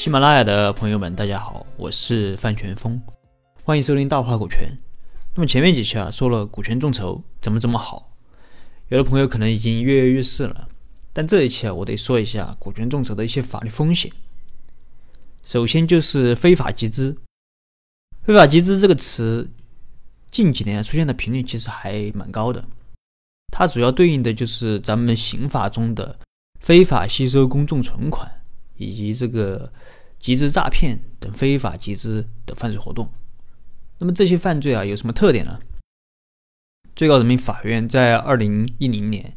喜马拉雅的朋友们，大家好，我是范全峰，欢迎收听大话股权。那么前面几期啊，说了股权众筹怎么怎么好，有的朋友可能已经跃跃欲试了。但这一期啊，我得说一下股权众筹的一些法律风险。首先就是非法集资，非法集资这个词近几年出现的频率其实还蛮高的。它主要对应的就是咱们刑法中的非法吸收公众存款。以及这个集资诈骗等非法集资的犯罪活动，那么这些犯罪啊有什么特点呢？最高人民法院在二零一零年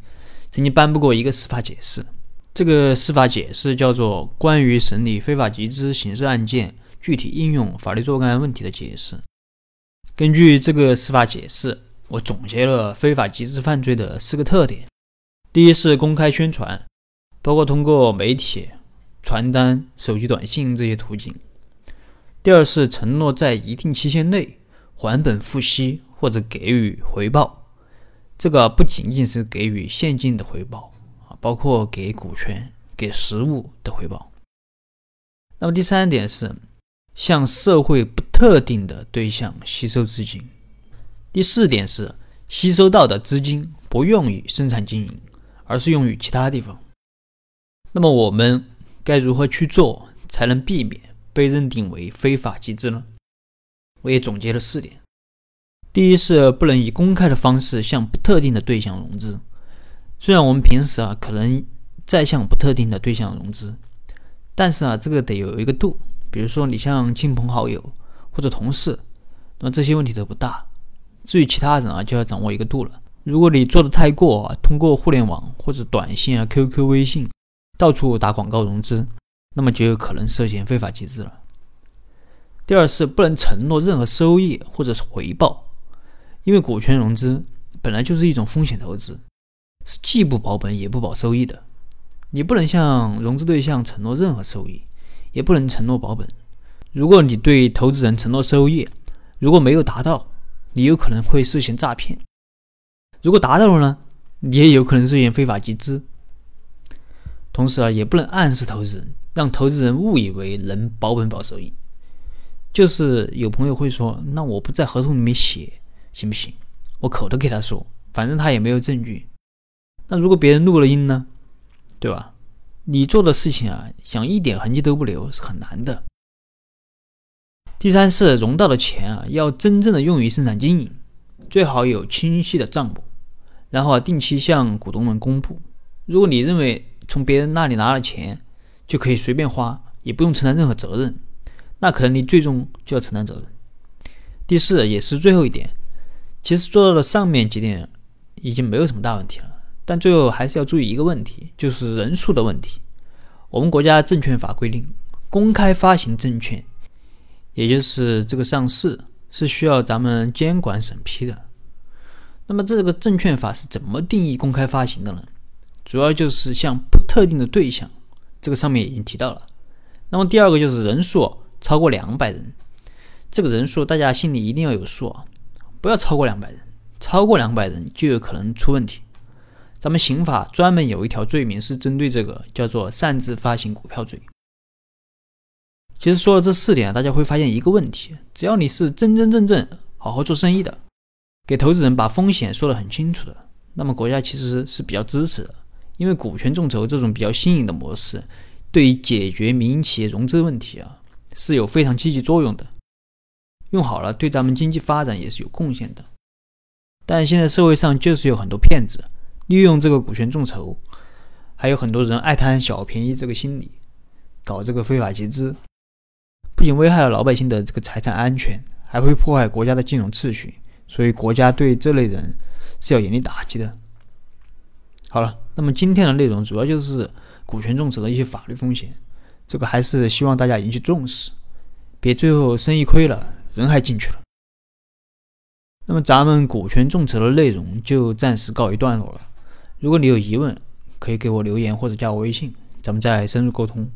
曾经颁布过一个司法解释，这个司法解释叫做《关于审理非法集资刑事案件具体应用法律若干问题的解释》。根据这个司法解释，我总结了非法集资犯罪的四个特点：第一是公开宣传，包括通过媒体。传单、手机短信这些途径。第二是承诺在一定期限内还本付息或者给予回报，这个不仅仅是给予现金的回报啊，包括给股权、给实物的回报。那么第三点是向社会不特定的对象吸收资金。第四点是吸收到的资金不用于生产经营，而是用于其他地方。那么我们。该如何去做才能避免被认定为非法集资呢？我也总结了四点：第一是不能以公开的方式向不特定的对象融资。虽然我们平时啊可能在向不特定的对象融资，但是啊这个得有一个度。比如说你向亲朋好友或者同事，那这些问题都不大。至于其他人啊，就要掌握一个度了。如果你做的太过啊，通过互联网或者短信啊、QQ、微信。到处打广告融资，那么就有可能涉嫌非法集资了。第二是不能承诺任何收益或者是回报，因为股权融资本来就是一种风险投资，是既不保本也不保收益的。你不能向融资对象承诺任何收益，也不能承诺保本。如果你对投资人承诺收益，如果没有达到，你有可能会涉嫌诈骗；如果达到了呢，你也有可能涉嫌非法集资。同时啊，也不能暗示投资人，让投资人误以为能保本保收益。就是有朋友会说：“那我不在合同里面写行不行？”我口头给他说，反正他也没有证据。那如果别人录了音呢？对吧？你做的事情啊，想一点痕迹都不留是很难的。第三是融到的钱啊，要真正的用于生产经营，最好有清晰的账目，然后啊，定期向股东们公布。如果你认为，从别人那里拿了钱，就可以随便花，也不用承担任何责任，那可能你最终就要承担责任。第四，也是最后一点，其实做到了上面几点，已经没有什么大问题了。但最后还是要注意一个问题，就是人数的问题。我们国家证券法规定，公开发行证券，也就是这个上市，是需要咱们监管审批的。那么这个证券法是怎么定义公开发行的呢？主要就是向不特定的对象，这个上面已经提到了。那么第二个就是人数超过两百人，这个人数大家心里一定要有数啊，不要超过两百人，超过两百人就有可能出问题。咱们刑法专门有一条罪名是针对这个，叫做擅自发行股票罪。其实说了这四点，大家会发现一个问题：只要你是真真正正好好做生意的，给投资人把风险说得很清楚的，那么国家其实是比较支持的。因为股权众筹这种比较新颖的模式，对于解决民营企业融资问题啊，是有非常积极作用的。用好了，对咱们经济发展也是有贡献的。但现在社会上就是有很多骗子，利用这个股权众筹，还有很多人爱贪小便宜这个心理，搞这个非法集资，不仅危害了老百姓的这个财产安全，还会破坏国家的金融秩序。所以国家对这类人是要严厉打击的。好了，那么今天的内容主要就是股权众筹的一些法律风险，这个还是希望大家引起重视，别最后生意亏了，人还进去了。那么咱们股权众筹的内容就暂时告一段落了。如果你有疑问，可以给我留言或者加我微信，咱们再深入沟通。